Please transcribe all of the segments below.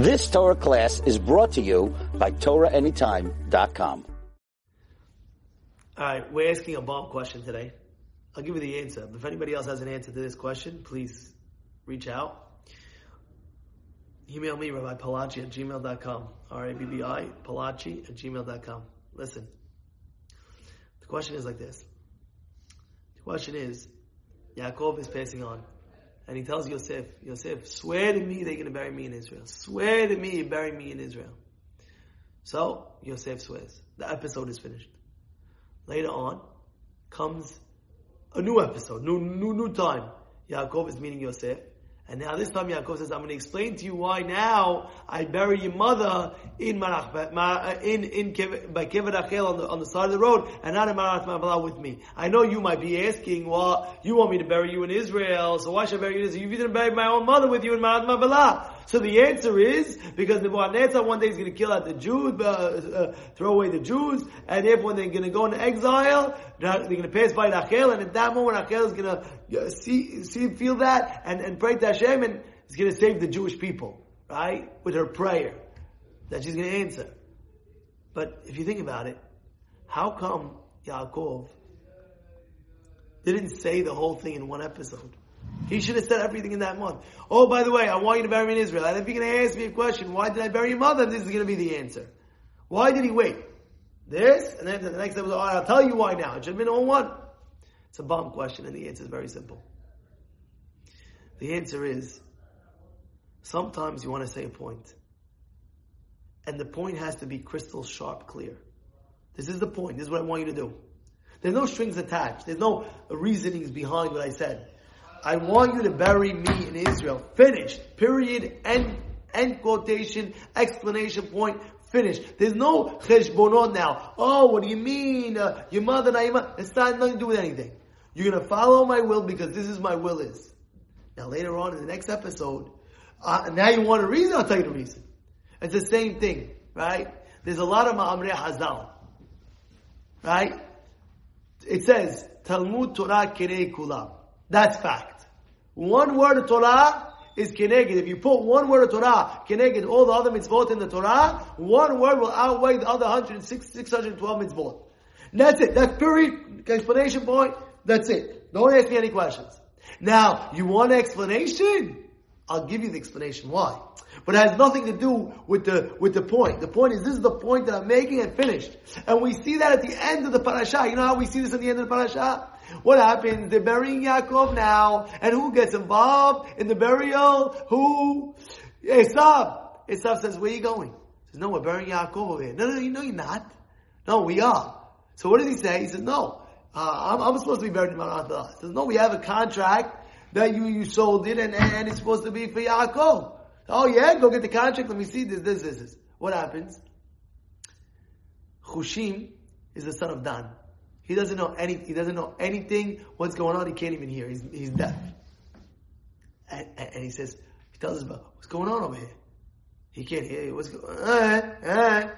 This Torah class is brought to you by TorahAnytime.com. All right, we're asking a bomb question today. I'll give you the answer. If anybody else has an answer to this question, please reach out. Email me, Rabbi Palachi at gmail.com. R-A-B-B-I, Palachi at gmail.com. Listen, the question is like this. The question is, Yaakov is passing on. And he tells Yosef, Yosef, swear to me they're going to bury me in Israel. Swear to me you bury me in Israel. So, Yosef swears. The episode is finished. Later on, comes a new episode, new, new, new time. Yaakov is meeting Yosef. And now this time Yaakov says, I'm going to explain to you why now I bury your mother in Marach, in, in, by Kever Rachel on the, on the side of the road and not in Marat Ma'abala with me. I know you might be asking, well, you want me to bury you in Israel, so why should I bury you in Israel? You didn't bury my own mother with you in Marat Ma'abala. So the answer is because Nebuchadnezzar one day is going to kill out the Jews, uh, uh, throw away the Jews, and therefore they're going to go into exile. They're going to pass by Rachel, and at that moment Rachel is going to uh, see, see, feel that, and, and pray to Hashem, and is going to save the Jewish people, right, with her prayer that she's going to answer. But if you think about it, how come Yaakov didn't say the whole thing in one episode? He should have said everything in that month. Oh, by the way, I want you to bury me in Israel. And if you're going to ask me a question, why did I bury your mother? This is going to be the answer. Why did he wait? This, and then the next episode, right, I'll tell you why now. It should have been all one. It's a bomb question, and the answer is very simple. The answer is, sometimes you want to say a point, and the point has to be crystal sharp clear. This is the point. This is what I want you to do. There's no strings attached. There's no reasonings behind what I said. I want you to bury me in Israel. Finished. Period. End, end quotation, explanation point, finished. There's no cheshbonot now. Oh, what do you mean? Uh, your mother, Naima? It's not nothing to do with anything. You're gonna follow my will because this is my will is. Now later on in the next episode, uh, now you want a reason, I'll tell you the reason. It's the same thing, right? There's a lot of Ma'amrei Hazal. Right? It says, Talmud Torah Kirei Kulam. That's fact. One word of Torah is keneged. If you put one word of Torah, keneged all the other mitzvot in the Torah, one word will outweigh the other 106, 612 mitzvot. That's it. That's period. Explanation point. That's it. Don't ask me any questions. Now, you want an explanation? I'll give you the explanation why. But it has nothing to do with the, with the point. The point is, this is the point that I'm making and finished. And we see that at the end of the parasha. You know how we see this at the end of the parasha? What happens? They're burying Yaakov now, and who gets involved in the burial? Who? Esav. Esav says, where are you going? He says, no, we're burying Yaakov over here. No, no, no, you're not. No, we are. So what does he say? He says, no, uh, I'm, I'm, supposed to be buried in Mount He says, no, we have a contract that you, you sold it, and, and it's supposed to be for Yaakov. Oh yeah, go get the contract, let me see this, this, this, this. What happens? Chushim is the son of Dan. He doesn't know any. He doesn't know anything. What's going on? He can't even hear. He's he's deaf. And, and he says, he tells us about what's going on over here. He can't hear. What's going? on? Eh, eh.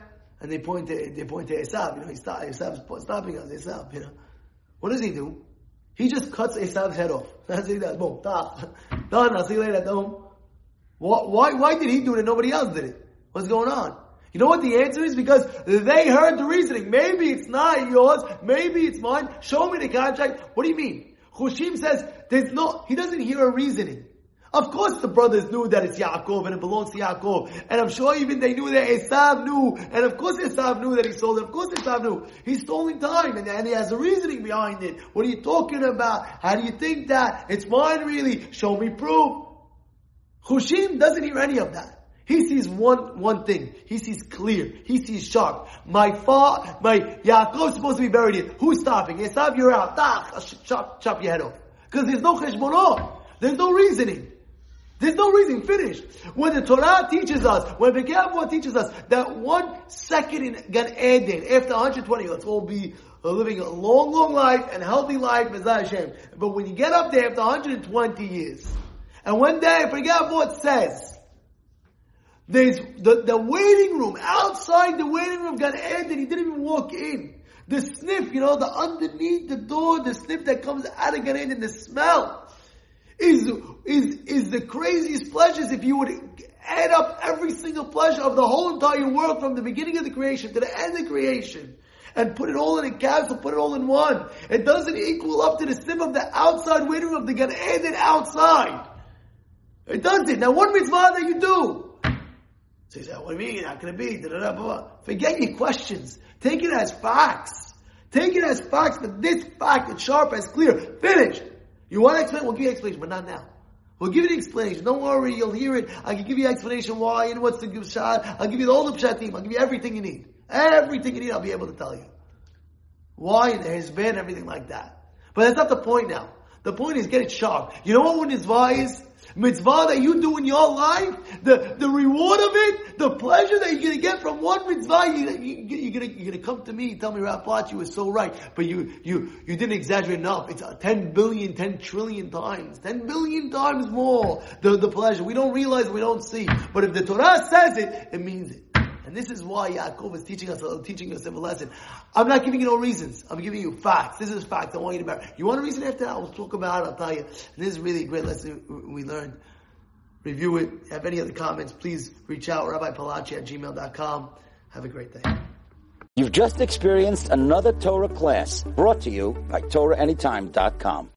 And they point to they point to Esav. You know, he stop, Esav's stopping us. Esav. You know, what does he do? He just cuts Esav's head off. That's it. That boom. Done. I'll see you later. Why, why, why did he do it and nobody else did it? What's going on? You know what the answer is? Because they heard the reasoning. Maybe it's not yours. Maybe it's mine. Show me the contract. What do you mean? Hushim says there's no, he doesn't hear a reasoning. Of course the brothers knew that it's Yaakov and it belongs to Yaakov. And I'm sure even they knew that Esav knew. And of course Esav knew that he sold it. Of course Esav knew. He's stalling time and, and he has a reasoning behind it. What are you talking about? How do you think that? It's mine really. Show me proof. Hushim doesn't hear any of that. He sees one, one thing. He sees clear. He sees sharp. My fa, my Yaakov is supposed to be buried here. Who's stopping? Esav, you're out. chop, chop your head off. Because there's no cheshbonot. There's no reasoning. There's no reason. Finished. When the Torah teaches us, when Gemara teaches us that one second in Gan Eden, after 120, let's all be uh, living a long, long life and healthy life, Hashem. But when you get up there after 120 years, and one day, what says, there's the, the waiting room, outside the waiting room, Gan Eden, he didn't even walk in. The sniff, you know, the underneath the door, the sniff that comes out of Gan the smell, is, is, is the craziest pleasures if you would add up every single pleasure of the whole entire world from the beginning of the creation to the end of creation and put it all in a capsule, put it all in one. It doesn't equal up to the sim of the outside waiting room of the Gan outside. It doesn't. Now one mitzvah that you do. So you say, what do you mean? How can it be? Da, da, da, Forget your questions. Take it as facts. Take it as facts that this fact is sharp as clear. Finished. You want to explain? We'll give you an explanation, but not now. We'll give you an explanation. Don't worry, you'll hear it. I can give you an explanation why and what's the good shot. I'll give you all the pshatim. I'll give you everything you need. Everything you need, I'll be able to tell you. Why there has been everything like that. But that's not the point now. The point is get it sharp. You know what one is? Mitzvah that you do in your life, the, the reward of it, the pleasure that you're gonna get from one mitzvah, you, you, you're, gonna, you're gonna come to me and tell me, Rav you were so right. But you, you, you didn't exaggerate enough. It's uh, 10 billion, 10 trillion times. 10 billion times more the, the pleasure. We don't realize, we don't see. But if the Torah says it, it means it. And this is why Yaakov is teaching us, uh, a, teaching us a lesson. I'm not giving you no reasons. I'm giving you facts. This is facts. I want you to remember. You want a reason after that? I'll talk about it. I'll tell you. And this is really a great lesson we learned. Review it. Have any other comments, please reach out. Rabbi Palachi at gmail.com. Have a great day. You've just experienced another Torah class brought to you by TorahAnytime.com.